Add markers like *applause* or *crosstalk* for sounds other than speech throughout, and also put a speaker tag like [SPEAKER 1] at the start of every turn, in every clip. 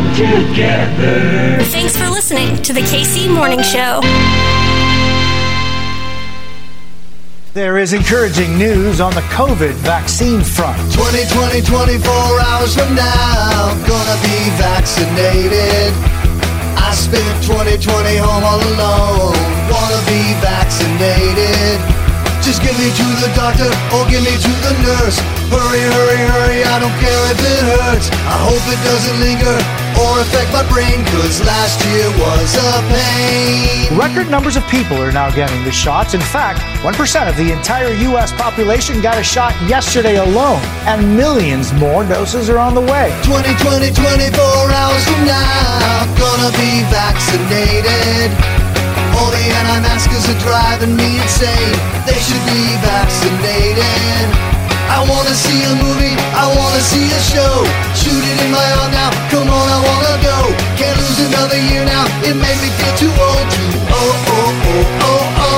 [SPEAKER 1] come together.
[SPEAKER 2] Thanks for listening to the KC Morning Show.
[SPEAKER 3] There is encouraging news on the COVID vaccine front.
[SPEAKER 4] 2020, 24 hours from now, gonna be vaccinated. I spent 2020 home all alone, wanna be vaccinated. Just get me to the doctor or get me to the nurse. Hurry, hurry, hurry, I don't care if it hurts. I hope it doesn't linger or affect my brain, cause last year was a pain.
[SPEAKER 3] Record numbers of people are now getting the shots. In fact, 1% of the entire U.S. population got a shot yesterday alone, and millions more doses are on the way.
[SPEAKER 4] 2020, 24 hours from now, gonna be vaccinated. All the anti-maskers are driving me insane. They should be vaccinated. I wanna see a movie, I wanna see a show. Shoot it in my heart now, come on, I wanna go. Can't lose another year now, it made me feel too old, too oh oh oh oh old.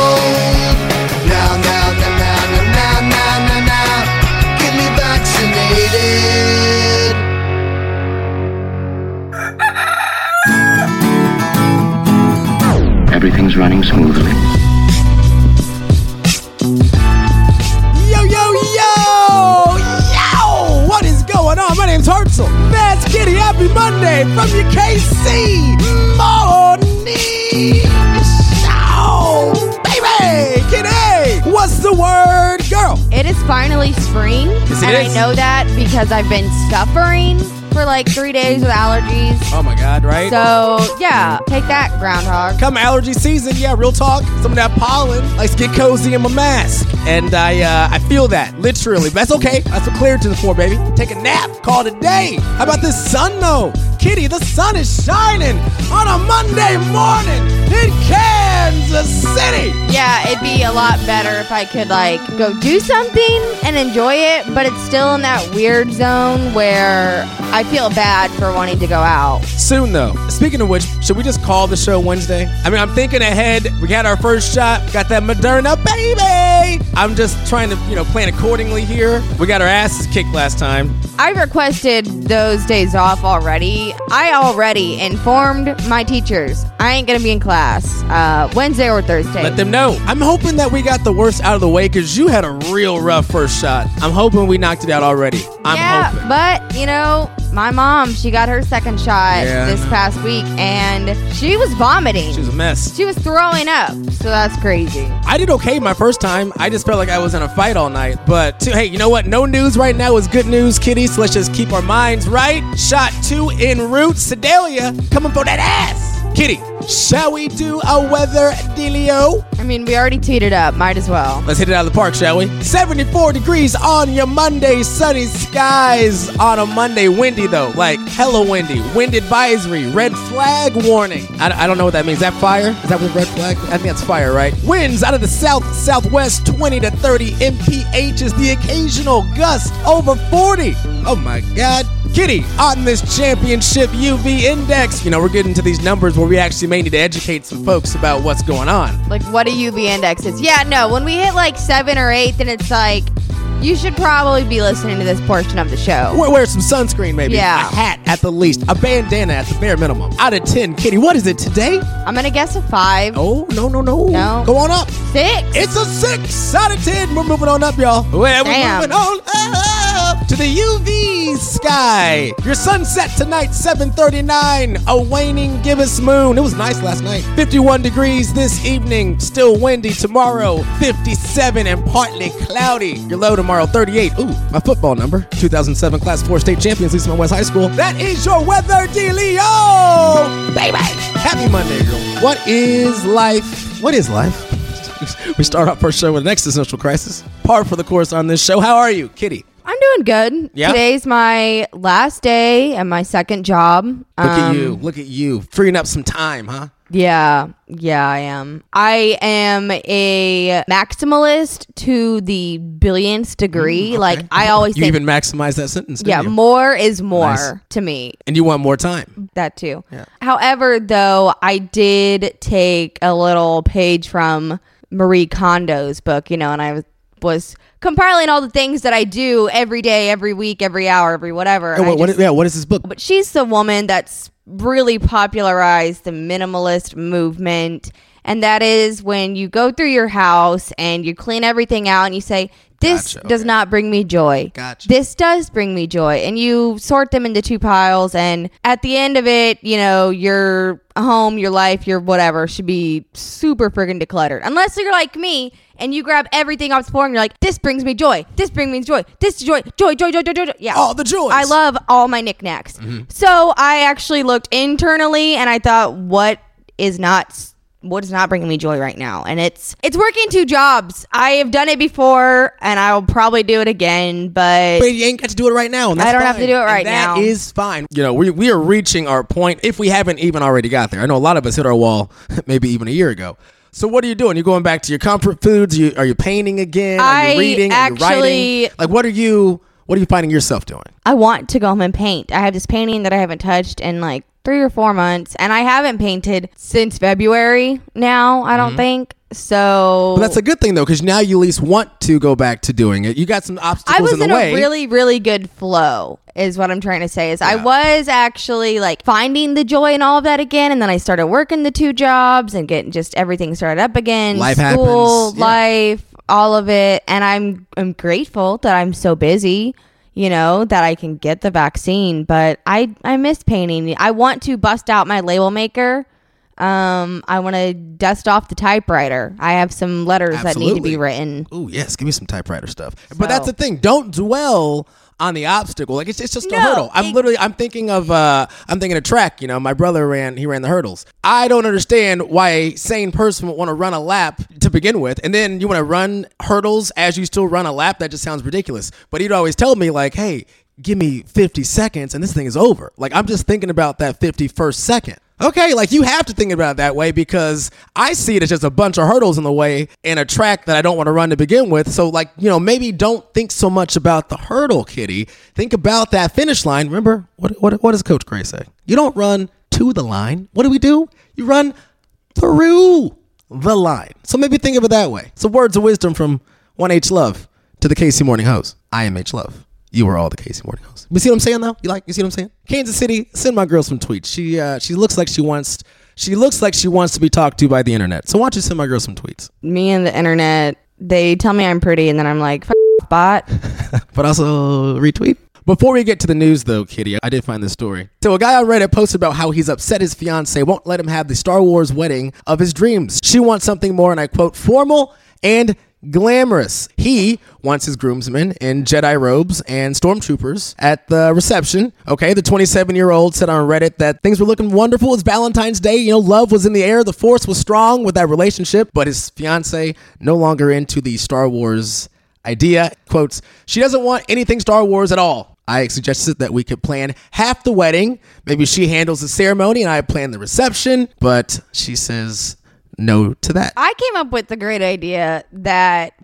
[SPEAKER 5] And. I know that because I've been suffering for like three days with allergies.
[SPEAKER 6] Oh my god, right?
[SPEAKER 5] So yeah, take that, groundhog.
[SPEAKER 6] Come allergy season, yeah, real talk. Some of that pollen likes to get cozy in my mask. And I uh, I feel that, literally. But that's okay. That's what Claritin's for, baby. Take a nap, call it a day. How about this sun, though? Kitty, the sun is shining on a Monday morning in Kansas City.
[SPEAKER 5] Yeah, it'd be a lot better if I could like go do something and enjoy it, but it's still in that weird zone where I feel bad for wanting to go out.
[SPEAKER 6] Soon, though. Speaking of which, should we just call the show Wednesday? I mean, I'm thinking ahead. We got our first shot, got that Moderna, baby. I'm just trying to, you know, plan accordingly here. We got our asses kicked last time.
[SPEAKER 5] I requested those days off already. I already informed my teachers I ain't gonna be in class uh, Wednesday or Thursday.
[SPEAKER 6] Let them know. I'm hoping that we got the worst out of the way because you had a real rough first shot. I'm hoping we knocked it out already. I'm
[SPEAKER 5] yeah,
[SPEAKER 6] hoping.
[SPEAKER 5] but you know, my mom, she got her second shot
[SPEAKER 6] Yeah,
[SPEAKER 5] this past week, and she was vomiting.
[SPEAKER 6] She was a mess.
[SPEAKER 5] She was throwing up, so that's crazy.
[SPEAKER 6] I did okay my first time. I just felt like I was in a fight all night. But t- hey, you know what? No news right now is good news, kitty. So let's just keep our minds right. Shot two en route. Sedalia coming for that ass. Kitty, shall we do a weather dealio?
[SPEAKER 5] I mean, we already teed it up. Might as well.
[SPEAKER 6] Let's hit it out of the park, shall we? 74 degrees on your Monday, sunny skies on a Monday. Windy though, like hella windy. Wind advisory, red flag warning. I, I don't know what that means. Is that fire? Is that what red flag? I think that's fire, right? Winds out of the south southwest 20 to 30 mph is the occasional gust over 40. Oh my god. Kitty, on this championship UV index, you know, we're getting to these numbers where we actually may need to educate some folks about what's going on.
[SPEAKER 5] Like, what a UV index is. Yeah, no, when we hit like seven or eight, then it's like, you should probably be listening to this portion of the show.
[SPEAKER 6] Wear, wear some sunscreen, maybe.
[SPEAKER 5] Yeah.
[SPEAKER 6] A hat at the least. A bandana at the bare minimum. Out of 10, Kitty, what is it today?
[SPEAKER 5] I'm gonna guess a five.
[SPEAKER 6] Oh, no, no, no.
[SPEAKER 5] No.
[SPEAKER 6] Go on up.
[SPEAKER 5] Six.
[SPEAKER 6] It's a 6 out of 10. We're moving on up, y'all. We're
[SPEAKER 5] Damn.
[SPEAKER 6] moving on up to the UV sky. Your sunset tonight, 739. A waning gibbous moon. It was nice last night. 51 degrees this evening. Still windy tomorrow. 57 and partly cloudy. Your low tomorrow, 38. Ooh, my football number. 2007 Class 4 state champions, Eastman West High School. That is your weather dealio, baby. Happy Monday, girl. What is life? What is life? *laughs* we start off our show with an existential crisis. Par for the course on this show. How are you, Kitty?
[SPEAKER 5] I'm doing good.
[SPEAKER 6] Yeah?
[SPEAKER 5] Today's my last day and my second job.
[SPEAKER 6] Look at
[SPEAKER 5] Um,
[SPEAKER 6] you. Look at you. Freeing up some time, huh?
[SPEAKER 5] Yeah, yeah, I am. I am a maximalist to the billionth degree. Like I *laughs* always
[SPEAKER 6] Mm, You
[SPEAKER 5] think,
[SPEAKER 6] even maximize that sentence.
[SPEAKER 5] yeah,
[SPEAKER 6] you?
[SPEAKER 5] more is more
[SPEAKER 6] Nice.
[SPEAKER 5] to me.
[SPEAKER 6] And you want more time.
[SPEAKER 5] That too. However, though, I did take a little page from Marie Kondo's book, you know, and I was was compiling all the things that I do every day, every week, every hour, every whatever.
[SPEAKER 6] And what, what
[SPEAKER 5] just-
[SPEAKER 6] yeah, what is this book?
[SPEAKER 5] but she's the woman that's really popularized the minimalist movement. And that is when you go through your house and you clean everything out and you say, This
[SPEAKER 6] Gotcha,
[SPEAKER 5] does
[SPEAKER 6] okay.
[SPEAKER 5] not bring me joy.
[SPEAKER 6] Gotcha.
[SPEAKER 5] This does bring me joy. And you sort them into two piles. And at the end of it, you know, your home, your life, your whatever should be super friggin' decluttered. Unless you're like me and you grab everything off the floor and you're like, This brings me joy. This brings me joy. This joy. Joy, joy, joy, joy, joy. joy. Yeah.
[SPEAKER 6] All the joys.
[SPEAKER 5] I love all my knickknacks. Mm-hmm. So I actually looked internally and I thought, what is not what is not bringing me joy right now? And it's it's working two jobs. I have done it before and I will probably do it again, but
[SPEAKER 6] But you ain't got to do it right now. And that's
[SPEAKER 5] I don't have to do it right
[SPEAKER 6] and That
[SPEAKER 5] now.
[SPEAKER 6] is fine. You know, we, we are reaching our point if we haven't even already got there. I know a lot of us hit our wall *laughs* maybe even a year ago. So what are you doing? You're going back to your comfort foods? You, are you painting again? Are
[SPEAKER 5] I
[SPEAKER 6] you reading? are you writing? Like what are you what are you finding yourself doing?
[SPEAKER 5] I want to go home and paint. I have this painting that I haven't touched in like three or four months, and I haven't painted since February now, I don't think. So
[SPEAKER 6] Mm-hmm. But that's a good thing though, because now you at least want to go back to doing it. You got some obstacles
[SPEAKER 5] I was
[SPEAKER 6] in the
[SPEAKER 5] in
[SPEAKER 6] way.
[SPEAKER 5] a really, really good flow, is what I'm trying to say. Is I was actually like finding the joy in all of that again, and then I started working the two jobs and getting just everything started up again.
[SPEAKER 6] Life
[SPEAKER 5] school,
[SPEAKER 6] happens, yeah.
[SPEAKER 5] life, all of it, and I'm I'm grateful that I'm so busy. You know that I can get the vaccine, but I I miss painting. I want to bust out my label maker. Um, I want to dust off the typewriter. I have some letters that need to be written.
[SPEAKER 6] Ooh, yes, give me some typewriter stuff. But that's the thing. Don't dwell on the obstacle. Like it's, it's just a hurdle. I'm
[SPEAKER 5] it-
[SPEAKER 6] literally I'm thinking of uh I'm thinking of track, you know, my brother ran he ran the hurdles. I don't understand why a sane person would want to run a lap to begin with, and then you want to run hurdles as you still run a lap. That just sounds ridiculous. But he'd always tell me like, "Hey, give me 50 seconds and this thing is over." Like I'm just thinking about that 51st second. Okay, like you have to think about it that way because I see it as just a bunch of hurdles in the way and a track that I don't want to run to begin with. So, like, you know, maybe don't think so much about the hurdle, kitty. Think about that finish line. Remember, what, what, what does Coach Gray say? You don't run to the line. What do we do? You run through the line. So maybe think of it that way. So, words of wisdom from 1H Love to the KC Morning Host. I am H Love. You were all the Casey hosts. You see what I'm saying though? You like? You see what I'm saying? Kansas City, send my girl some tweets. She uh, she looks like she wants she looks like she wants to be talked to by the internet. So why don't you send my girl some tweets?
[SPEAKER 5] me and the internet, they tell me I'm pretty, and then I'm like, bot. *laughs*
[SPEAKER 6] But also retweet. Before we get to the news though, Kitty, I did find this story. So a guy on Reddit posted about how he's upset his fiance won't let him have the Star Wars wedding of his dreams. She wants something more, and I quote, formal and glamorous. He wants his groomsmen in Jedi robes and stormtroopers at the reception. Okay, the 27 year old said on Reddit that things were looking wonderful. It's Valentine's Day. You know, love was in the air. The force was strong with that relationship, but his fiance no longer into the Star Wars idea. Quotes, she doesn't want anything Star Wars at all. I suggested that we could plan half the wedding. Maybe she handles the ceremony and I plan the reception, but she says no to that.
[SPEAKER 5] I came up with the great idea that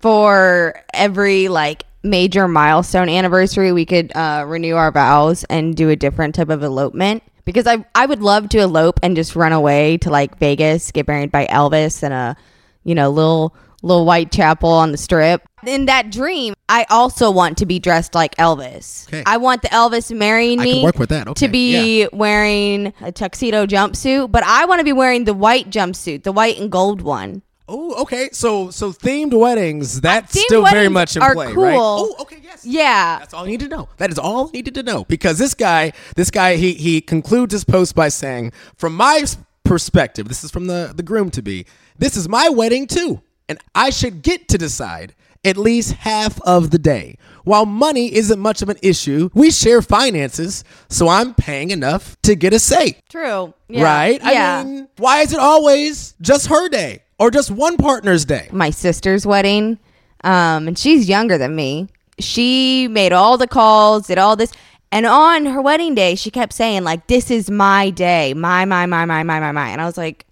[SPEAKER 5] for every like major milestone anniversary, we could uh, renew our vows and do a different type of elopement. Because I I would love to elope and just run away to like Vegas, get married by Elvis and a you know little little white chapel on the strip. In that dream, I also want to be dressed like Elvis.
[SPEAKER 6] Okay.
[SPEAKER 5] I want the Elvis marrying
[SPEAKER 6] I
[SPEAKER 5] me
[SPEAKER 6] can work with that. Okay,
[SPEAKER 5] to be wearing a tuxedo jumpsuit, but I want to be wearing the white jumpsuit, the white and gold one.
[SPEAKER 6] Oh, okay. So so themed weddings, uh, that's
[SPEAKER 5] Themed
[SPEAKER 6] still very much in
[SPEAKER 5] are
[SPEAKER 6] play,
[SPEAKER 5] cool.
[SPEAKER 6] right? Oh, okay, yes.
[SPEAKER 5] Yeah.
[SPEAKER 6] That's all I need to know. That is all I needed to know because this guy, this guy, he he concludes his post by saying, "From my perspective, this is from the the groom to be. This is my wedding too, and I should get to decide at least half of the day. While money isn't much of an issue, we share finances, so I'm paying enough to get a say."
[SPEAKER 5] True. Yeah.
[SPEAKER 6] Right?
[SPEAKER 5] Yeah.
[SPEAKER 6] I mean, why is it always just her day or just one partner's day?
[SPEAKER 5] my sister's wedding, um, and she's younger than me. She made all the calls, did all this, and on her wedding day, she kept saying like, "This is my day, my my my my my my my," and I was like,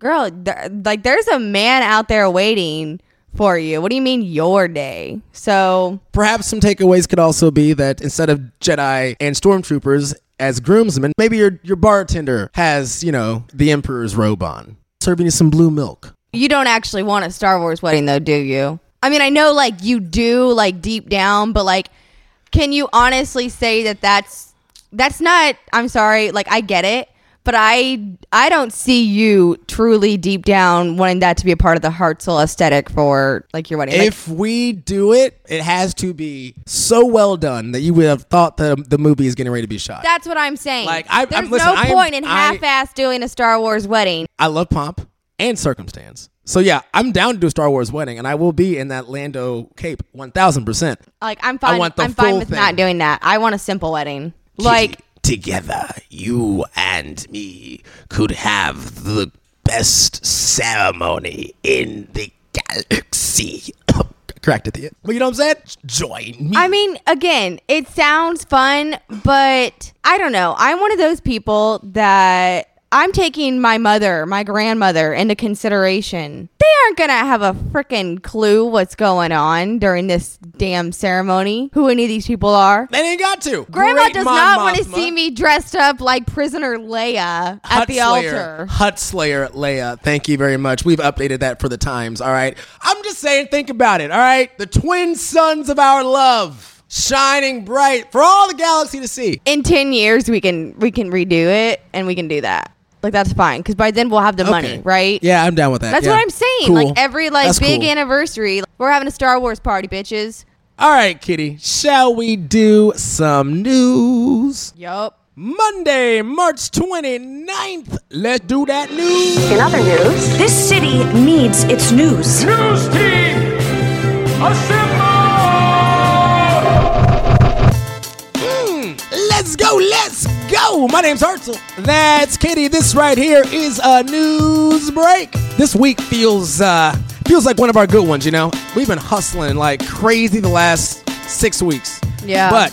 [SPEAKER 5] "Girl, there, like there's a man out there waiting." For you. What do you mean your day? So
[SPEAKER 6] Perhaps some takeaways could also be that instead of Jedi and stormtroopers as groomsmen, maybe your your bartender has, you know, the emperor's robe on, serving you some blue milk.
[SPEAKER 5] You don't actually want a Star Wars wedding though, do you? I mean, I know like you do like deep down, but like can you honestly say that that's That's not. I'm sorry. Like I get it, but I I don't see you truly deep down wanting that to be a part of the Hartzell aesthetic for like your wedding. Like,
[SPEAKER 6] If we do it, it has to be so well done that you would have thought that the movie is getting ready to be shot.
[SPEAKER 5] that's what I'm saying.
[SPEAKER 6] Like, I- I'm-
[SPEAKER 5] there's
[SPEAKER 6] listen,
[SPEAKER 5] no
[SPEAKER 6] I am-
[SPEAKER 5] point in
[SPEAKER 6] I-
[SPEAKER 5] half-ass doing a Star Wars wedding.
[SPEAKER 6] I love pomp and circumstance. So yeah, I'm down to do a Star Wars wedding, and I will be in that Lando cape, one thousand percent.
[SPEAKER 5] Like I'm fine.
[SPEAKER 6] want the
[SPEAKER 5] I'm fine with
[SPEAKER 6] thing.
[SPEAKER 5] not doing that. I want a simple wedding. Like
[SPEAKER 6] together, you and me could have the best ceremony in the galaxy. *coughs* Correct at the end. Well, you know what I'm saying? Join me.
[SPEAKER 5] I mean, again, it sounds fun, but I don't know. I'm one of those people that I'm taking my mother, my grandmother into consideration. They aren't going to have a freaking clue what's going on during this damn ceremony, who any of these people are.
[SPEAKER 6] they ain't got to.
[SPEAKER 5] Grandma
[SPEAKER 6] Great
[SPEAKER 5] does
[SPEAKER 6] Mon
[SPEAKER 5] not want to see me dressed up like prisoner Leia at
[SPEAKER 6] Hut
[SPEAKER 5] the
[SPEAKER 6] Slayer,
[SPEAKER 5] altar.
[SPEAKER 6] Hut Slayer Leia. Thank you very much. We've updated that for the times. All right. I'm just saying, think about it. All right. The twin suns of our love, shining bright for all the galaxy to see.
[SPEAKER 5] In 10 years we can we can redo it and we can do that. Like that's fine cuz by then we'll have the money, right?
[SPEAKER 6] Yeah, I'm down with that.
[SPEAKER 5] That's
[SPEAKER 6] Yeah.
[SPEAKER 5] what I'm saying.
[SPEAKER 6] Cool.
[SPEAKER 5] Like every like
[SPEAKER 6] That's
[SPEAKER 5] big
[SPEAKER 6] cool.
[SPEAKER 5] anniversary, we're having a Star Wars party, bitches.
[SPEAKER 6] All right, Kitty. Shall we do some news?
[SPEAKER 5] Yup.
[SPEAKER 6] Monday, March 29th. Let's do that news.
[SPEAKER 2] In other news, this city needs its news.
[SPEAKER 1] News team, assemble!
[SPEAKER 6] Hmm, let's go, let's go. My name's Hartzell. That's Kitty. This right here is a news break. This week feels uh feels like one of our good ones, you know? We've been hustling like crazy the last six weeks.
[SPEAKER 5] Yeah.
[SPEAKER 6] But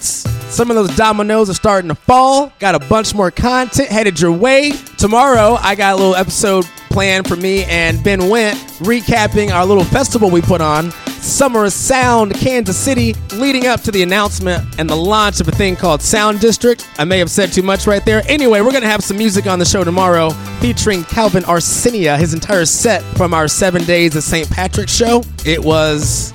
[SPEAKER 6] some of those dominoes are starting to fall. Got a bunch more content headed your way. Tomorrow, I got a little episode planned for me and Ben Went recapping our little festival we put on, Summer Sound Kansas City, leading up to the announcement and the launch of a thing called Sound District. I may have said too much right there. Anyway, we're going to have some music on the show tomorrow featuring Calvin Arsenia, his entire set from our Seven Days of St. Patrick's show. It was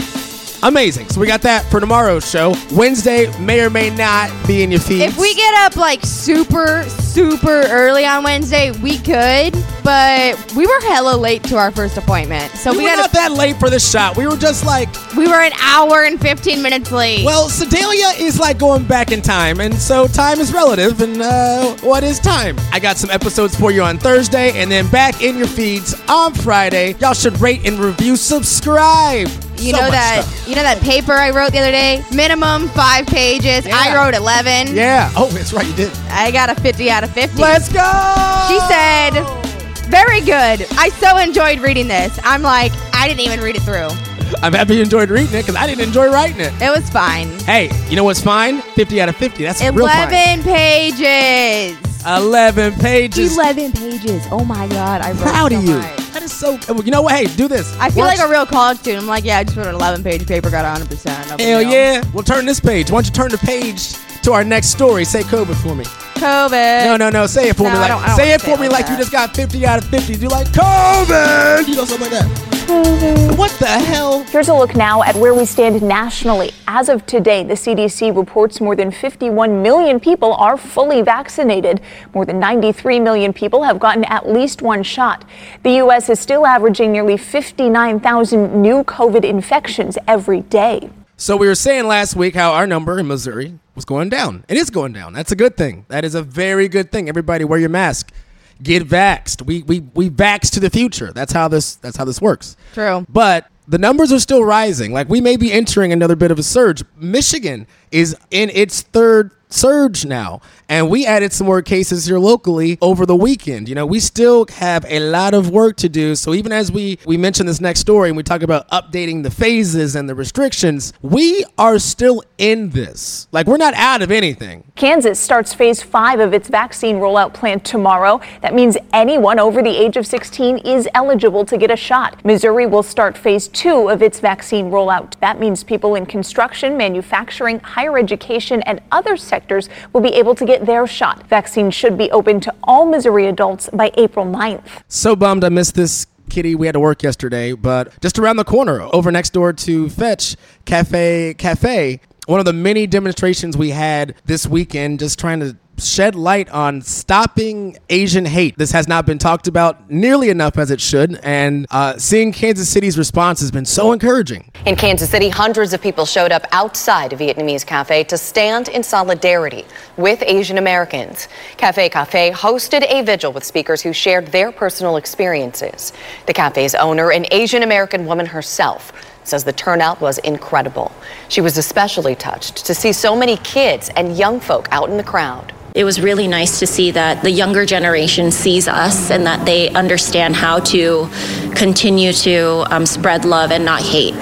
[SPEAKER 6] amazing. So we got that for tomorrow's show. Wednesday may or may not be in your feed.
[SPEAKER 5] If we get up like super super early on Wednesday, we could, but we were hella late to our first appointment. So
[SPEAKER 6] we
[SPEAKER 5] we,
[SPEAKER 6] were
[SPEAKER 5] got
[SPEAKER 6] not that late for the shot. We were just like,
[SPEAKER 5] we were an hour and 15 minutes late.
[SPEAKER 6] well, Sedalia is like going back in time, and so time is relative. And uh, what is time? I got some episodes for you on Thursday, and then back in your feeds on Friday. Y'all should rate and review, subscribe.
[SPEAKER 5] You
[SPEAKER 6] So
[SPEAKER 5] know
[SPEAKER 6] much
[SPEAKER 5] that
[SPEAKER 6] stuff.
[SPEAKER 5] you know that paper I wrote the other day? Minimum 5 pages. I wrote 11.
[SPEAKER 6] Yeah. Oh, that's right. You did.
[SPEAKER 5] I got a 50 out of 50.
[SPEAKER 6] Let's go.
[SPEAKER 5] She said, "Very good. I so enjoyed reading this." I'm like, I didn't even read it through. *laughs*
[SPEAKER 6] I'm happy you enjoyed reading it because I didn't enjoy writing it.
[SPEAKER 5] It was fine.
[SPEAKER 6] Hey, you know what's fine? 50 out of 50. That's real fine.
[SPEAKER 5] 11 pages.
[SPEAKER 6] 11 pages.
[SPEAKER 5] 11 pages. Oh my god, I wrote
[SPEAKER 6] Proud
[SPEAKER 5] so
[SPEAKER 6] of you.
[SPEAKER 5] much.
[SPEAKER 6] Is so. Uh, you know what? Hey, do this.
[SPEAKER 5] I feel
[SPEAKER 6] Watch-
[SPEAKER 5] like a real college student. I'm like, yeah, I just wrote an 11 page paper, got 100. percent
[SPEAKER 6] Hell yeah. We'll turn this page. Why don't you turn the page to our next story? Say COVID for me.
[SPEAKER 5] COVID.
[SPEAKER 6] No, no, no. Say it for
[SPEAKER 5] No,
[SPEAKER 6] me. Like,
[SPEAKER 5] don't- I don't
[SPEAKER 6] say it for me
[SPEAKER 5] like
[SPEAKER 6] like you just got 50 out of 50. Do like COVID. You know, something like that. What the hell?
[SPEAKER 7] Here's a look now at where we stand nationally. As of today, the CDC reports more than 51 million people are fully vaccinated. More than 93 million people have gotten at least one shot. The U.S. is still averaging nearly 59,000 new COVID infections every day.
[SPEAKER 6] So we were saying last week how our number in Missouri was going down. It is going down. That's a good thing. That is a very good thing. Everybody wear your mask. Get vaxxed. We we we vax to the future. That's how this that's how this works.
[SPEAKER 5] True.
[SPEAKER 6] But the numbers are still rising. Like we may be entering another bit of a surge. Michigan is in its third surge now. And we added some more cases here locally over the weekend. You know, we still have a lot of work to do. So even as we we mention this next story and we talk about updating the phases and the restrictions, we are still in this. Like we're not out of anything.
[SPEAKER 7] Kansas starts phase five of its vaccine rollout plan tomorrow. That means anyone over the age of 16 is eligible to get a shot. Missouri will start phase two of its vaccine rollout. That means people in construction, manufacturing, higher education, and other sectors will be able to get their shot. Vaccines should be open to all Missouri adults by April 9th.
[SPEAKER 6] So bummed I missed this, Kitty. We had to work yesterday, but just around the corner, over next door to Fetch Cafe Ca Phe, one of the many demonstrations we had this weekend, just trying to shed light on stopping Asian hate. This has not been talked about nearly enough as it should, and uh, seeing Kansas City's response has been so encouraging.
[SPEAKER 8] In Kansas City, hundreds of people showed up outside a Vietnamese cafe to stand in solidarity with Asian Americans. Cafe Ca Phe hosted a vigil with speakers who shared their personal experiences. The cafe's owner, an Asian American woman herself, says the turnout was incredible. She was especially touched to see so many kids and young folk out in the crowd.
[SPEAKER 9] It was really nice to see that the younger generation sees us and that they understand how to continue to um, spread love and not hate.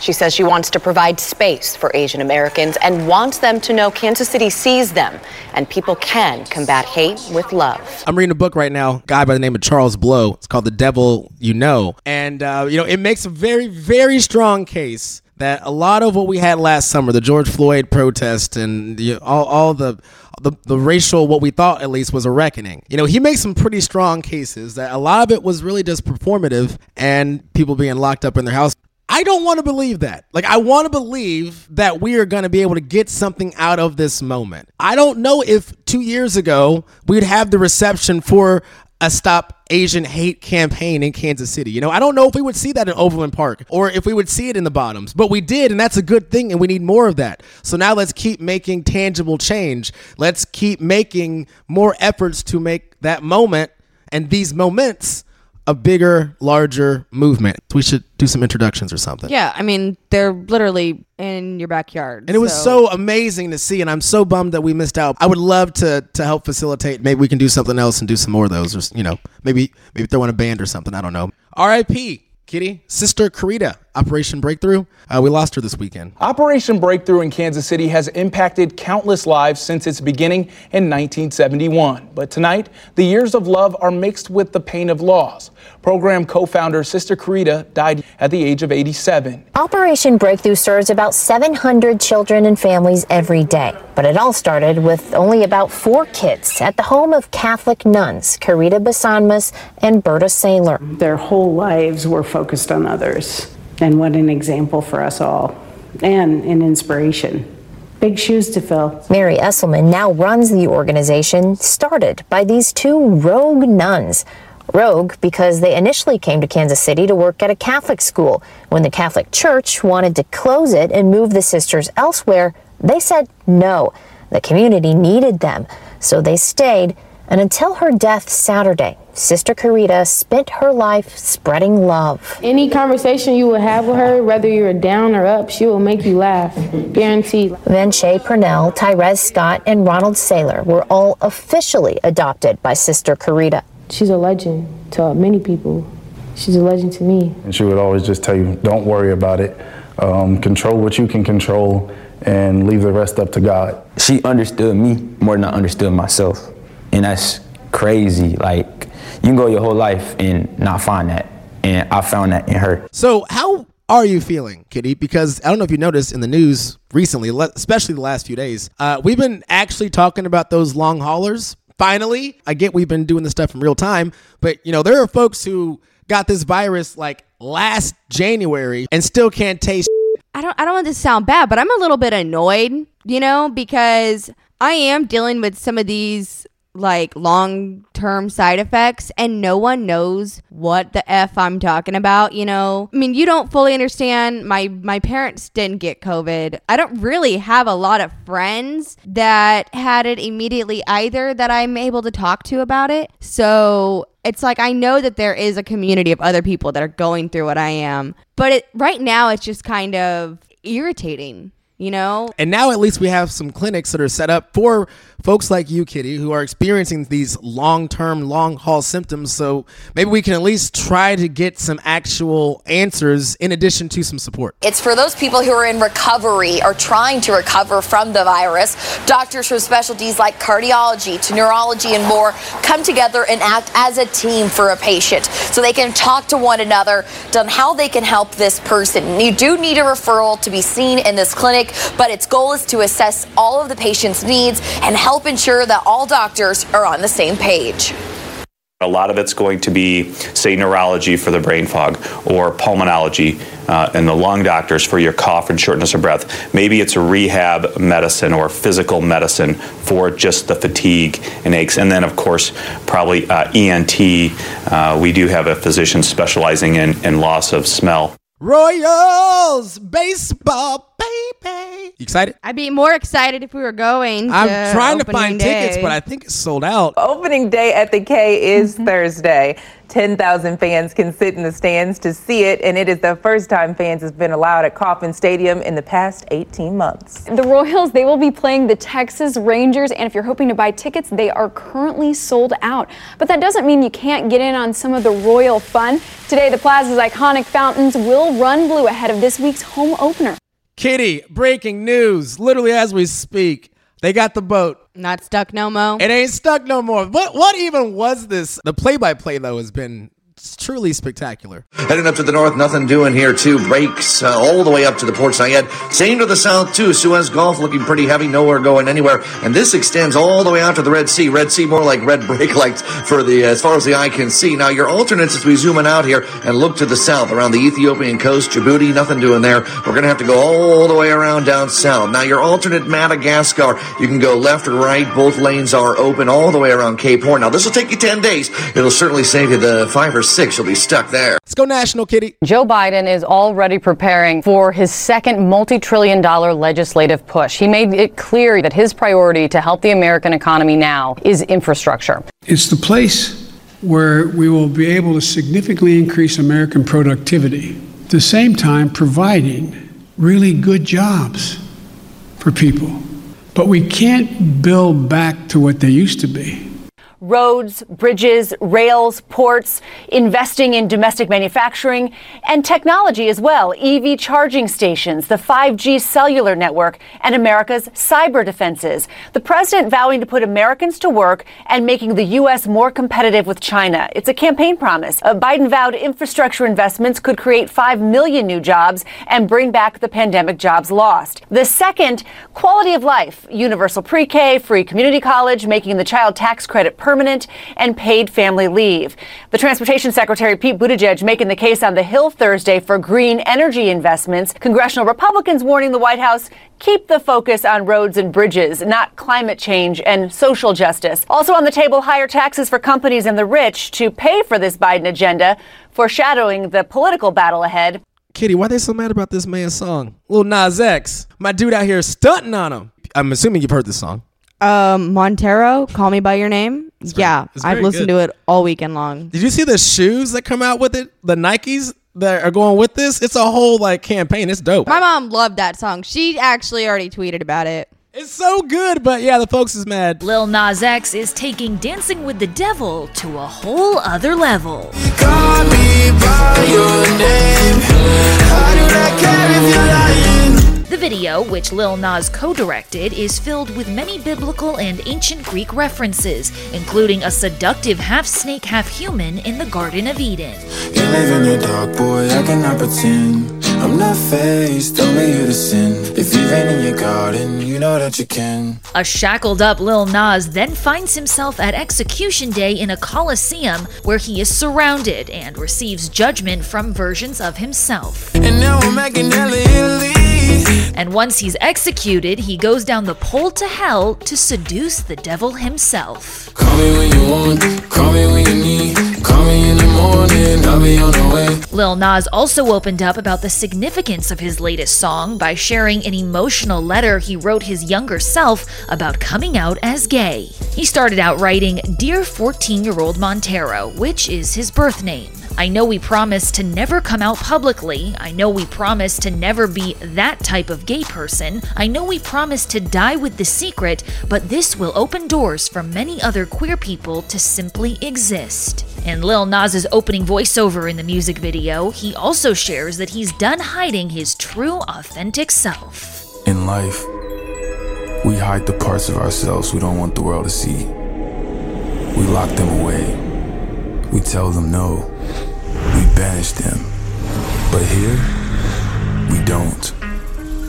[SPEAKER 8] She says she wants to provide space for Asian Americans and wants them to know Kansas City sees them and people can combat hate with love.
[SPEAKER 6] I'm reading a book right now, a guy by the name of Charles Blow. It's called The Devil You Know. And, uh, you know, it makes a very, very strong case that a lot of what we had last summer, the George Floyd protest and the, all, all the, the the racial what we thought at least was a reckoning. You know, he makes some pretty strong cases that a lot of it was really just performative and people being locked up in their house. I don't want to believe that. Like, I want to believe that we are going to be able to get something out of this moment. I don't know if two years ago we'd have the reception for a Stop Asian Hate campaign in Kansas City. You know, I don't know if we would see that in Overland Park or if we would see it in the bottoms, but we did, and that's a good thing, and we need more of that. So now let's keep making tangible change. Let's keep making more efforts to make that moment and these moments a bigger, larger movement. We should do some introductions or something.
[SPEAKER 5] Yeah, I mean, they're literally in your backyard.
[SPEAKER 6] And it was so amazing to see, and I'm so bummed that we missed out. I would love to to help facilitate. Maybe we can do something else and do some more of those, or you know, maybe maybe throw in a band or something. I don't know. R.I.P. Kitty, Sister Corita, Operation Breakthrough. Uh, we lost her this weekend.
[SPEAKER 10] Operation Breakthrough in Kansas City has impacted countless lives since its beginning in 1971. But tonight, the years of love are mixed with the pain of loss. Program co founder Sister Corita died at the age of 87.
[SPEAKER 11] Operation Breakthrough serves about 700 children and families every day. But it all started with only about four kids at the home of Catholic nuns, Corita Bussanmas and Berta Sailer.
[SPEAKER 12] Their whole lives were focused on others. And what an example for us all, and an inspiration. Big shoes to fill.
[SPEAKER 11] Mary Esselman now runs the organization, started by these two rogue nuns. Rogue because they initially came to Kansas City to work at a Catholic school. When the Catholic Church wanted to close it and move the sisters elsewhere, they said no. The community needed them, so they stayed. And until her death Saturday, Sister Corita spent her life spreading love.
[SPEAKER 13] Any conversation you will have with her, whether you're down or up, she will make you laugh. Guaranteed.
[SPEAKER 11] Venche Purnell, Tyrez Scott, and Ronald Saylor were all officially adopted by Sister Corita.
[SPEAKER 13] She's a legend to many people. She's a legend to me.
[SPEAKER 14] And she would always just tell you, don't worry about it. Um, control what you can control and leave the rest up to God.
[SPEAKER 15] She understood me more than I understood myself. And that's crazy. Like, you can go your whole life and not find that. And I found that in her.
[SPEAKER 6] So, how are you feeling, Kitty? Because I don't know if you noticed in the news recently, especially the last few days, uh, we've been actually talking about those long haulers. Finally, I get we've been doing this stuff in real time, but you know, there are folks who got this virus like last January and still can't taste.
[SPEAKER 5] I don't I don't want this to sound bad, but I'm a little bit annoyed, you know, because I am dealing with some of these like long term side effects and no one knows what the f I'm talking about, you know. I mean, you don't fully understand my my parents didn't get covid. I don't really have a lot of friends that had it immediately either that I'm able to talk to about it. So, it's like I know that there is a community of other people that are going through what I am. But it right now it's just kind of irritating you know?
[SPEAKER 6] And now at least we have some clinics that are set up for folks like you, Kitty, who are experiencing these long term, long haul symptoms. So maybe we can at least try to get some actual answers in addition to some support.
[SPEAKER 16] It's for those people who are in recovery or trying to recover from the virus. Doctors from specialties like cardiology to neurology and more come together and act as a team for a patient so they can talk to one another on how they can help this person. You do need a referral to be seen in this clinic, but its goal is to assess all of the patient's needs and help ensure that all doctors are on the same page.
[SPEAKER 17] A lot of it's going to be, say, neurology for the brain fog or pulmonology uh, and the lung doctors for your cough and shortness of breath. Maybe it's a rehab medicine or physical medicine for just the fatigue and aches. And then, of course, probably uh, ENT. Uh, we do have a physician specializing in, in loss of smell.
[SPEAKER 6] Royals baseball, baby. You excited?
[SPEAKER 5] I'd be more excited if we were going.
[SPEAKER 6] I'm
[SPEAKER 5] to
[SPEAKER 6] trying to
[SPEAKER 5] opening
[SPEAKER 6] find
[SPEAKER 5] day.
[SPEAKER 6] tickets, but I think it's sold out.
[SPEAKER 18] Opening day at the K is mm-hmm. Thursday. 10,000 fans can sit in the stands to see it, and it is the first time fans has been allowed at Kauffman Stadium in the past 18 months.
[SPEAKER 19] The Royals, they will be playing the Texas Rangers, and if you're hoping to buy tickets, they are currently sold out. But that doesn't mean you can't get in on some of the Royal fun. Today, the Plaza's iconic fountains will run blue ahead of this week's home opener.
[SPEAKER 6] Kitty, breaking news. Literally as we speak, they got the boat.
[SPEAKER 5] Not stuck no mo.
[SPEAKER 6] It ain't stuck no more. What what even was this? The play by play though has been truly spectacular.
[SPEAKER 20] Heading up to the north, nothing doing here too. Breaks uh, all the way up to the Port Said. Same to the south too. Suez Gulf looking pretty heavy, nowhere going anywhere. And this extends all the way out to the Red Sea. Red Sea more like red *laughs* brake lights for the as far as the eye can see. Now your alternates as we zoom in out here and look to the south around the Ethiopian coast, Djibouti, nothing doing there. We're gonna have to go all the way around down south. Now your alternate Madagascar, you can go left or right. Both lanes are open all the way around Cape Horn. Now this will take you ten days. It'll certainly save you the five or six. she'll be stuck there.
[SPEAKER 6] Let's go national, Kitty.
[SPEAKER 21] Joe Biden is already preparing for his second multi trillion dollar legislative push. He made it clear that his priority to help the American economy now is infrastructure.
[SPEAKER 22] It's the place where we will be able to significantly increase American productivity, at the same time providing really good jobs for people. But we can't build back to what they used to be.
[SPEAKER 7] Roads, bridges, rails, ports, investing in domestic manufacturing, and technology as well EV charging stations, the 5G cellular network, and America's cyber defenses. The president vowing to put Americans to work and making the U.S. more competitive with China. It's a campaign promise. Uh, Biden vowed infrastructure investments could create 5 million new jobs and bring back the pandemic jobs lost. The second, quality of life, universal pre K, free community college, making the child tax credit permanent, and paid family leave. The Transportation Secretary Pete Buttigieg making the case on the Hill Thursday for green energy investments. Congressional Republicans warning the White House keep the focus on roads and bridges, not climate change and social justice. Also on the table, higher taxes for companies and the rich to pay for this Biden agenda, foreshadowing the political battle ahead.
[SPEAKER 6] Kitty, why they so mad about this man's song? Lil Nas X, my dude out here stunting on him. I'm assuming you've heard this song.
[SPEAKER 5] Um, Montero, call me by your name. yeah,
[SPEAKER 6] it's
[SPEAKER 5] I've listened
[SPEAKER 6] good.
[SPEAKER 5] to it all weekend long.
[SPEAKER 6] Did you see the shoes that come out with it? The Nikes that are going with this? It's a whole like campaign. It's dope.
[SPEAKER 5] My mom loved that song. She actually already tweeted about it.
[SPEAKER 6] It's so good, but yeah, the folks is mad.
[SPEAKER 23] Lil Nas X is taking Dancing with the Devil to a whole other level. The video, which Lil Nas co directed, is filled with many biblical and ancient Greek references, including a seductive half snake, half human in the Garden of Eden.
[SPEAKER 24] You live in the dark, boy, I cannot pretend. I'm not faced, only here to sin. If you've in your garden, you know that you can.
[SPEAKER 23] A shackled up Lil Nas then finds himself at execution day in a coliseum where he is surrounded and receives judgment from versions of himself.
[SPEAKER 24] And now I'm hella Italy.
[SPEAKER 23] And once he's executed, he goes down the pole to hell to seduce the devil himself.
[SPEAKER 24] Call me when you want, call me when you need. Call me in the morning, I'll be on the way.
[SPEAKER 23] Lil Nas also opened up about the significance of his latest song by sharing an emotional letter he wrote his younger self about coming out as gay. He started out writing Dear 14 year old Montero, which is his birth name. I know we promised to never come out publicly. I know we promised to never be that type of gay person. I know we promised to die with the secret, but this will open doors for many other queer people to simply exist. In Lil Nas's opening voiceover in the music video, he also shares that he's done hiding his true, authentic self.
[SPEAKER 24] In life, we hide the parts of ourselves we don't want the world to see. We lock them away. We tell them no. We banish them. But here, we don't.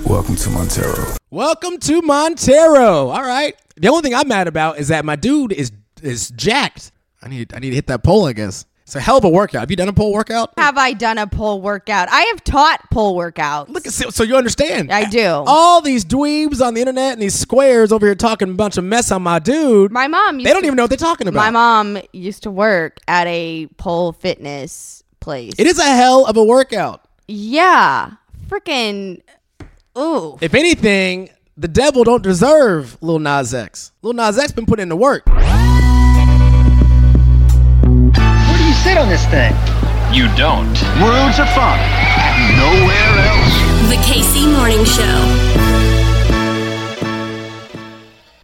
[SPEAKER 24] Welcome to Montero.
[SPEAKER 6] Welcome to Montero. All right. The only thing I'm mad about is that my dude is is jacked. I need I need to hit that pole. I guess it's a hell of a workout. Have you done a pole workout?
[SPEAKER 5] Have I done a pole workout? I have taught pole workouts.
[SPEAKER 6] Look, so, so you understand.
[SPEAKER 5] I do.
[SPEAKER 6] All these dweebs on the internet and these squares over here talking a bunch of mess on my dude.
[SPEAKER 5] My mom. Used
[SPEAKER 6] They don't
[SPEAKER 5] to-
[SPEAKER 6] even know what they're talking about.
[SPEAKER 5] My mom used to work at a pole fitness place.
[SPEAKER 6] It is a hell of a workout.
[SPEAKER 5] Yeah, freaking. Ooh.
[SPEAKER 6] If anything, the devil don't deserve Lil Nas X. Lil Nas X been putting in the work.
[SPEAKER 25] Sit on this thing? You don't. Worlds of fun. Nowhere else.
[SPEAKER 26] The KC Morning Show.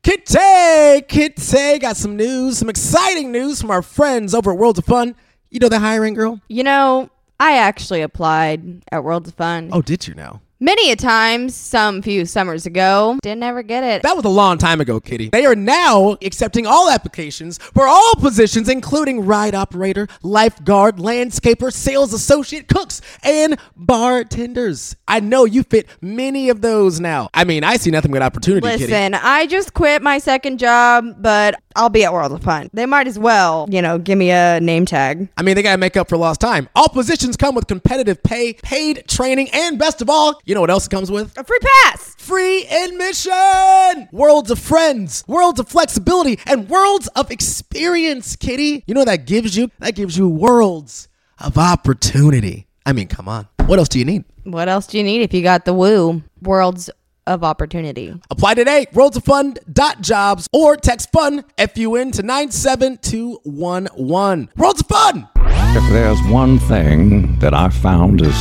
[SPEAKER 6] Kitty, Kitty got some news, some exciting news from our friends over at Worlds of Fun. You know the hiring girl?
[SPEAKER 5] You know, I actually applied at Worlds of Fun.
[SPEAKER 6] Oh, did you know?
[SPEAKER 5] Many a times, some few summers ago. Didn't ever get it.
[SPEAKER 6] That was a long time ago, Kitty. They are now accepting all applications for all positions, including ride operator, lifeguard, landscaper, sales associate, cooks, and bartenders. I know you fit many of those now. I mean, I see nothing but opportunity, Kitty.
[SPEAKER 5] Listen, I just quit my second job, but I'll be at World of Fun. They might as well, you know, give me a name tag.
[SPEAKER 6] I mean, they gotta make up for lost time. All positions come with competitive pay, paid training, and best of all, you know what else it comes with?
[SPEAKER 5] A free pass!
[SPEAKER 6] Free admission! Worlds of friends, worlds of flexibility, and worlds of experience, Kitty. You know what that gives you? That gives you worlds of opportunity. I mean, come on. What else do you need?
[SPEAKER 5] What else do you need if you got the woo? Worlds of opportunity.
[SPEAKER 6] Apply today, worldsofun.jobs, or text FUN, F-U-N, to 97211. Worlds of Fun!
[SPEAKER 27] If there's one thing that I've found is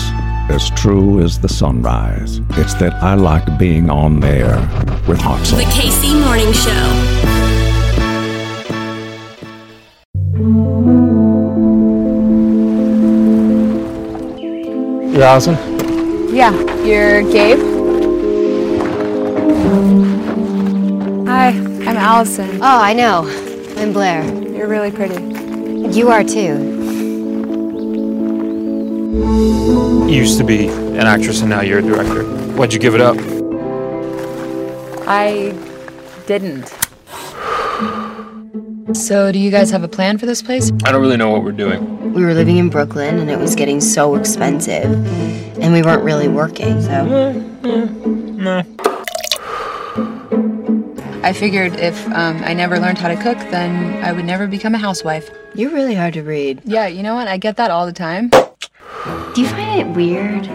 [SPEAKER 27] as true as the sunrise, it's that I like being on there with hot
[SPEAKER 26] The
[SPEAKER 27] sauce.
[SPEAKER 26] KC Morning Show.
[SPEAKER 28] You're Allison?
[SPEAKER 29] Yeah, you're Gabe. Hi, I'm Allison.
[SPEAKER 30] Oh, I know. I'm Blair.
[SPEAKER 29] You're really pretty.
[SPEAKER 30] You are too.
[SPEAKER 28] You used to be an actress and now you're a director. Why'd you give it up?
[SPEAKER 29] I didn't. So, do you guys have a plan for this place?
[SPEAKER 28] I don't really know what we're doing.
[SPEAKER 30] We were living in Brooklyn and it was getting so expensive. And we weren't really working, so.
[SPEAKER 29] I figured if um, I never learned how to cook, then I would never become a housewife.
[SPEAKER 30] You're really hard to read.
[SPEAKER 29] Yeah, you know what? I get that all the time.
[SPEAKER 30] Do you find it weird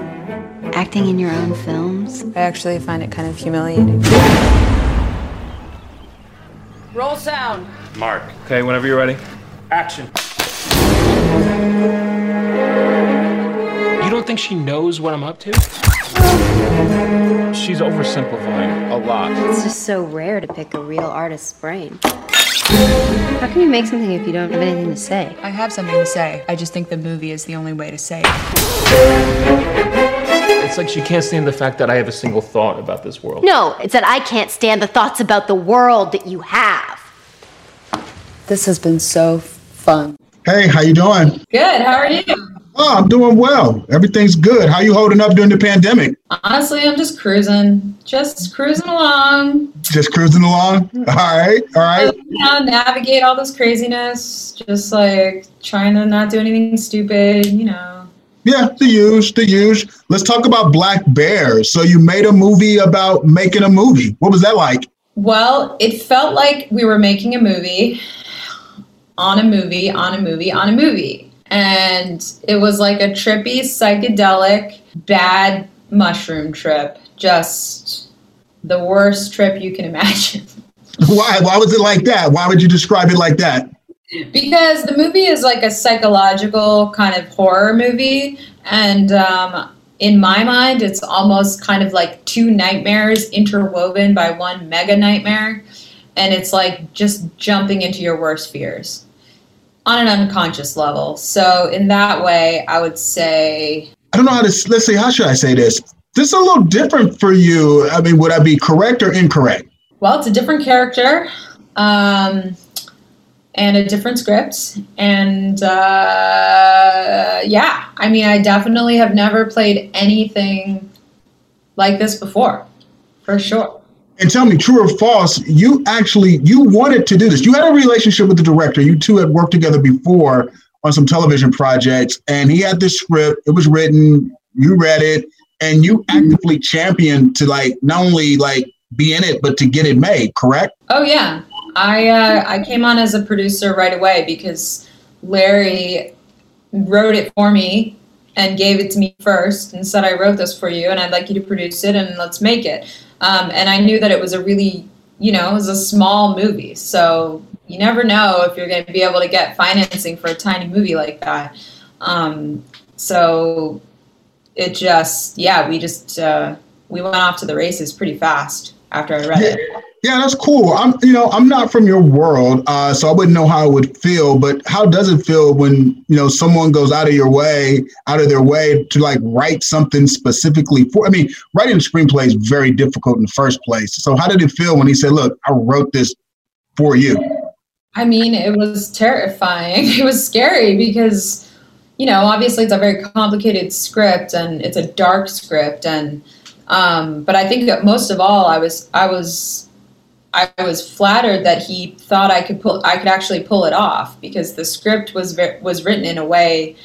[SPEAKER 30] acting in your own films?
[SPEAKER 29] I actually find it kind of humiliating.
[SPEAKER 21] Roll sound.
[SPEAKER 28] Mark. Okay, whenever you're ready. Action. You don't think she knows what I'm up to? She's oversimplifying a lot.
[SPEAKER 30] It's just so rare to pick a real artist's brain. How can you make something if you don't have anything to say?
[SPEAKER 29] I have something to say. I just think the movie is the only way to say it.
[SPEAKER 28] It's like she can't stand the fact that I have a single thought about this world.
[SPEAKER 30] No, it's that I can't stand the thoughts about the world that you have.
[SPEAKER 29] This has been so fun.
[SPEAKER 31] Hey, how you doing?
[SPEAKER 29] Good. How are you?
[SPEAKER 31] Oh, I'm doing well. Everything's good. How you holding up during the pandemic?
[SPEAKER 29] Honestly, I'm just cruising. Just cruising along.
[SPEAKER 31] Just cruising along. Mm-hmm. All right, all right.
[SPEAKER 29] You know, navigate all this craziness. Just like trying to not do anything stupid, you know.
[SPEAKER 31] Yeah, the use, the use. Let's talk about Black Bears. So you made a movie about making a movie. What was that like?
[SPEAKER 29] Well, it felt like we were making a movie on a movie, on a movie, on a movie. And it was like a trippy, psychedelic, bad mushroom trip. Just the worst trip you can *laughs* imagine.
[SPEAKER 31] Why? Why was it like that? Why would you describe it like that?
[SPEAKER 29] because the movie is like a psychological kind of horror movie and um, in my mind it's almost kind of like two nightmares interwoven by one mega nightmare and it's like just jumping into your worst fears on an unconscious level so in that way i would say
[SPEAKER 31] I don't know how to. Let's see. How should I say this? This is a little different for you. I mean, would I be correct or incorrect?
[SPEAKER 29] well it's a different character um, and a different script and uh, yeah i mean i definitely have never played anything like this before for sure
[SPEAKER 31] And tell me, true or false, you actually you wanted to do this. You had a relationship with the director. You two had worked together before on some television projects, and he had this script. It was written, you read it, and you actively championed to like not only like be in it, but to get it made, correct?
[SPEAKER 29] Oh yeah. I uh, I came on as a producer right away because Larry wrote it for me and gave it to me first and said, I wrote this for you and I'd like you to produce it and let's make it. Um, and I knew that it was a really, you know, it was a small movie. So you never know if you're going to be able to get financing for a tiny movie like that. Um, so it just, yeah, we just, uh, we went off to the races pretty fast after I read it.
[SPEAKER 31] Yeah, that's cool. I'm, you know, I'm not from your world, uh, so I wouldn't know how it would feel. But how does it feel when you know someone goes out of your way, out of their way to like write something specifically for? I mean, writing a screenplay is very difficult in the first place. So how did it feel when he said, "Look, I wrote this for you"?
[SPEAKER 29] I mean, it was terrifying. *laughs* It was scary because, you know, obviously it's a very complicated script and it's a dark script, and um, but I think that most of all, I was I was I was flattered that he thought I could pull I could actually pull it off because the script was was written in a way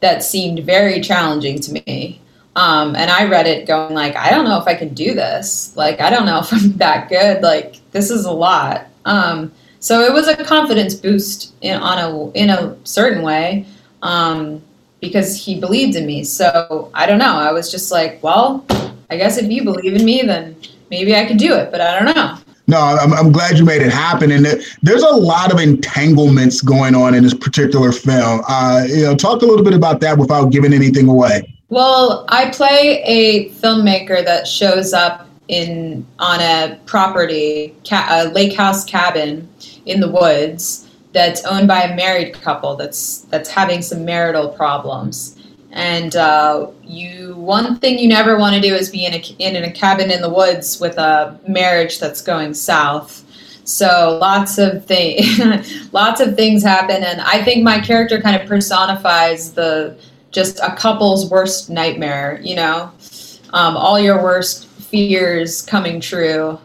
[SPEAKER 29] that seemed very challenging to me. Um, and I read it going like, I don't know if I can do this. Like, I don't know if I'm *laughs* that good. Like, this is a lot. Um, so it was a confidence boost in on a in a certain way um, because he believed in me. So I don't know. I was just like, well, I guess if you believe in me, then maybe I could do it. But I don't know.
[SPEAKER 31] No, I'm, I'm glad you made it happen. And there's a lot of entanglements going on in this particular film. Uh, you know, talk a little bit about that without giving anything away.
[SPEAKER 29] Well, I play a filmmaker that shows up in on a property, ca- a lake house cabin in the woods that's owned by a married couple that's that's having some marital problems. And uh, you, one thing you never want to do is be in a in a cabin in the woods with a marriage that's going south. So lots of things, *laughs* lots of things happen, and I think my character kind of personifies the just a couple's worst nightmare. You know, um, all your worst fears coming true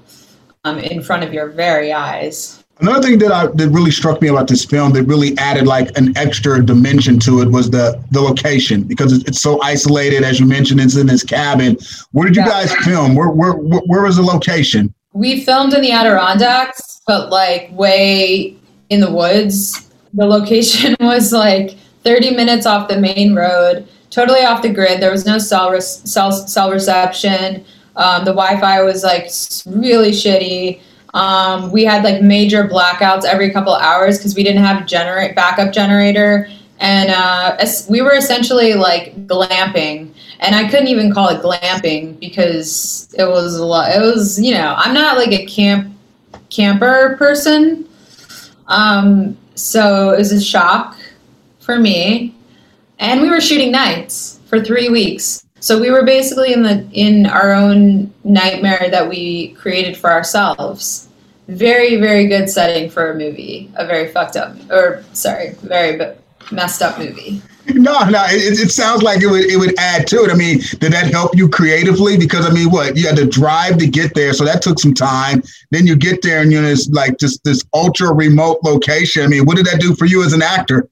[SPEAKER 29] um, in front of your very eyes.
[SPEAKER 31] Another thing that I, that really struck me about this film that really added like an extra dimension to it was the the location because it's, it's so isolated as you mentioned it's in this cabin. Where did you yeah. guys film? Where, where where was the location?
[SPEAKER 29] We filmed in the Adirondacks, but like way in the woods. The location *laughs* was like 30 minutes off the main road, totally off the grid. There was no cell re- cell, cell reception. Um, the Wi-Fi was like really shitty. Um, we had like major blackouts every couple hours because we didn't have generate backup generator, and uh, we were essentially like glamping. And I couldn't even call it glamping because it was a lot. It was you know I'm not like a camp camper person, um, so it was a shock for me. And we were shooting nights for three weeks. So we were basically in the in our own nightmare that we created for ourselves. Very very good setting for a movie. A very fucked up or sorry, very messed up movie.
[SPEAKER 31] No, no, it, it sounds like it would it would add to it. I mean, did that help you creatively? Because I mean, what you had to drive to get there, so that took some time. Then you get there, and you're in this like just this ultra remote location. I mean, what did that do for you as an actor?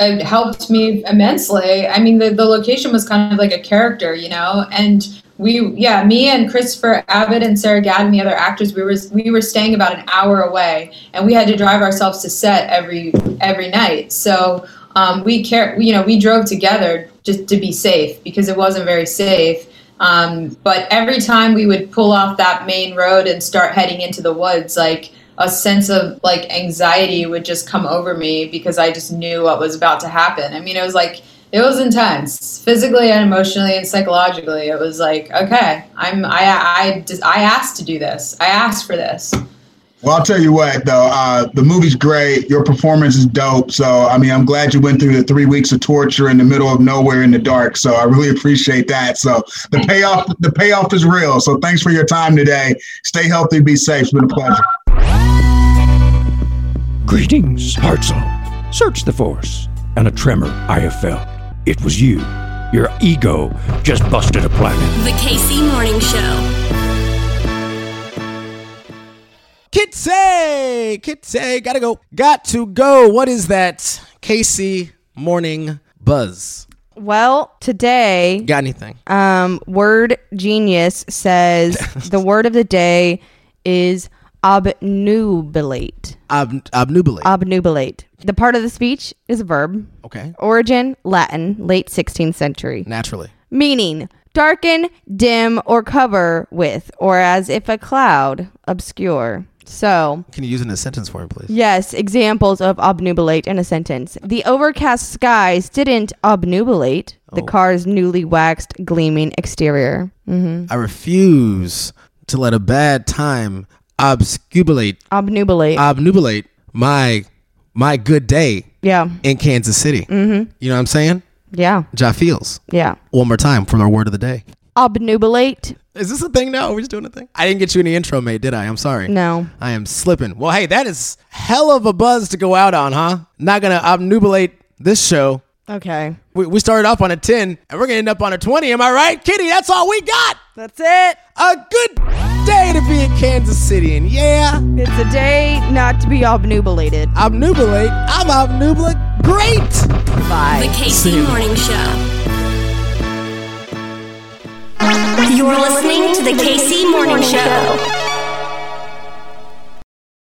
[SPEAKER 29] It helped me immensely. I mean, the, the location was kind of like a character, you know, and we, yeah, me and Christopher Abbott and Sarah Gadon and the other actors, we were we were staying about an hour away, and we had to drive ourselves to set every every night. So um, we care, you know, we drove together just to be safe because it wasn't very safe. Um, but every time we would pull off that main road and start heading into the woods, like a sense of like anxiety would just come over me because I just knew what was about to happen. I mean, it was like it was intense, physically and emotionally and psychologically. It was like, okay, I'm I I just I asked to do this. I asked for this.
[SPEAKER 31] Well, I'll tell you what, though, uh, the movie's great. Your performance is dope. So, I mean, I'm glad you went through the three weeks of torture in the middle of nowhere in the dark. So, I really appreciate that. So, the payoff, the payoff is real. So, thanks for your time today. Stay healthy, be safe. It's been a pleasure.
[SPEAKER 27] Greetings, Hartzell. Search the Force, and a tremor I have felt. It was you. Your ego just busted a planet.
[SPEAKER 26] The KC Morning Show.
[SPEAKER 6] Kitty, Kitty, gotta go. Got to go. What is that? KC Morning Buzz.
[SPEAKER 5] Well, today,
[SPEAKER 6] Got anything?
[SPEAKER 5] um, Word Genius says *laughs* the word of the day is obnubilate.
[SPEAKER 6] Ob- obnubilate.
[SPEAKER 5] Obnubilate. The part of the speech is a verb.
[SPEAKER 6] Okay.
[SPEAKER 5] Origin Latin, late 16th century.
[SPEAKER 6] Naturally.
[SPEAKER 5] Meaning darken, dim, or cover with, or as if a cloud, obscure. So,
[SPEAKER 6] Can you use it in a sentence for me, please?
[SPEAKER 5] yes, examples of obnubilate in a sentence. The overcast skies didn't obnubilate the
[SPEAKER 6] Oh.
[SPEAKER 5] car's newly waxed, gleaming exterior. hmm
[SPEAKER 6] I refuse to let a bad time obscubulate
[SPEAKER 5] Obnubilate.
[SPEAKER 6] obnubilate my my good day
[SPEAKER 5] yeah.
[SPEAKER 6] in Kansas City.
[SPEAKER 5] Mm-hmm.
[SPEAKER 6] You know what I'm saying?
[SPEAKER 5] Yeah.
[SPEAKER 6] Ja feels.
[SPEAKER 5] Yeah.
[SPEAKER 6] One more time for our word of the day.
[SPEAKER 5] Obnubilate.
[SPEAKER 6] Is this a thing now? Are we just doing a thing? I didn't get you any intro mate, did I? I'm sorry.
[SPEAKER 5] No.
[SPEAKER 6] I am slipping. Well, hey, that is hell of a buzz to go out on, huh? Not gonna obnubilate this show.
[SPEAKER 5] Okay.
[SPEAKER 6] We, we started off on a 10 and we're gonna end up on a 20. Am I right, Kitty? That's all we got.
[SPEAKER 5] That's it.
[SPEAKER 6] A good day to be in Kansas City. And yeah,
[SPEAKER 5] It's a day not to be obnubilated.
[SPEAKER 6] obnubilate. I'm obnubilate. Great.
[SPEAKER 5] Bye.
[SPEAKER 26] The KC
[SPEAKER 6] See you.
[SPEAKER 26] Morning Show. You're listening to the KC Morning Show.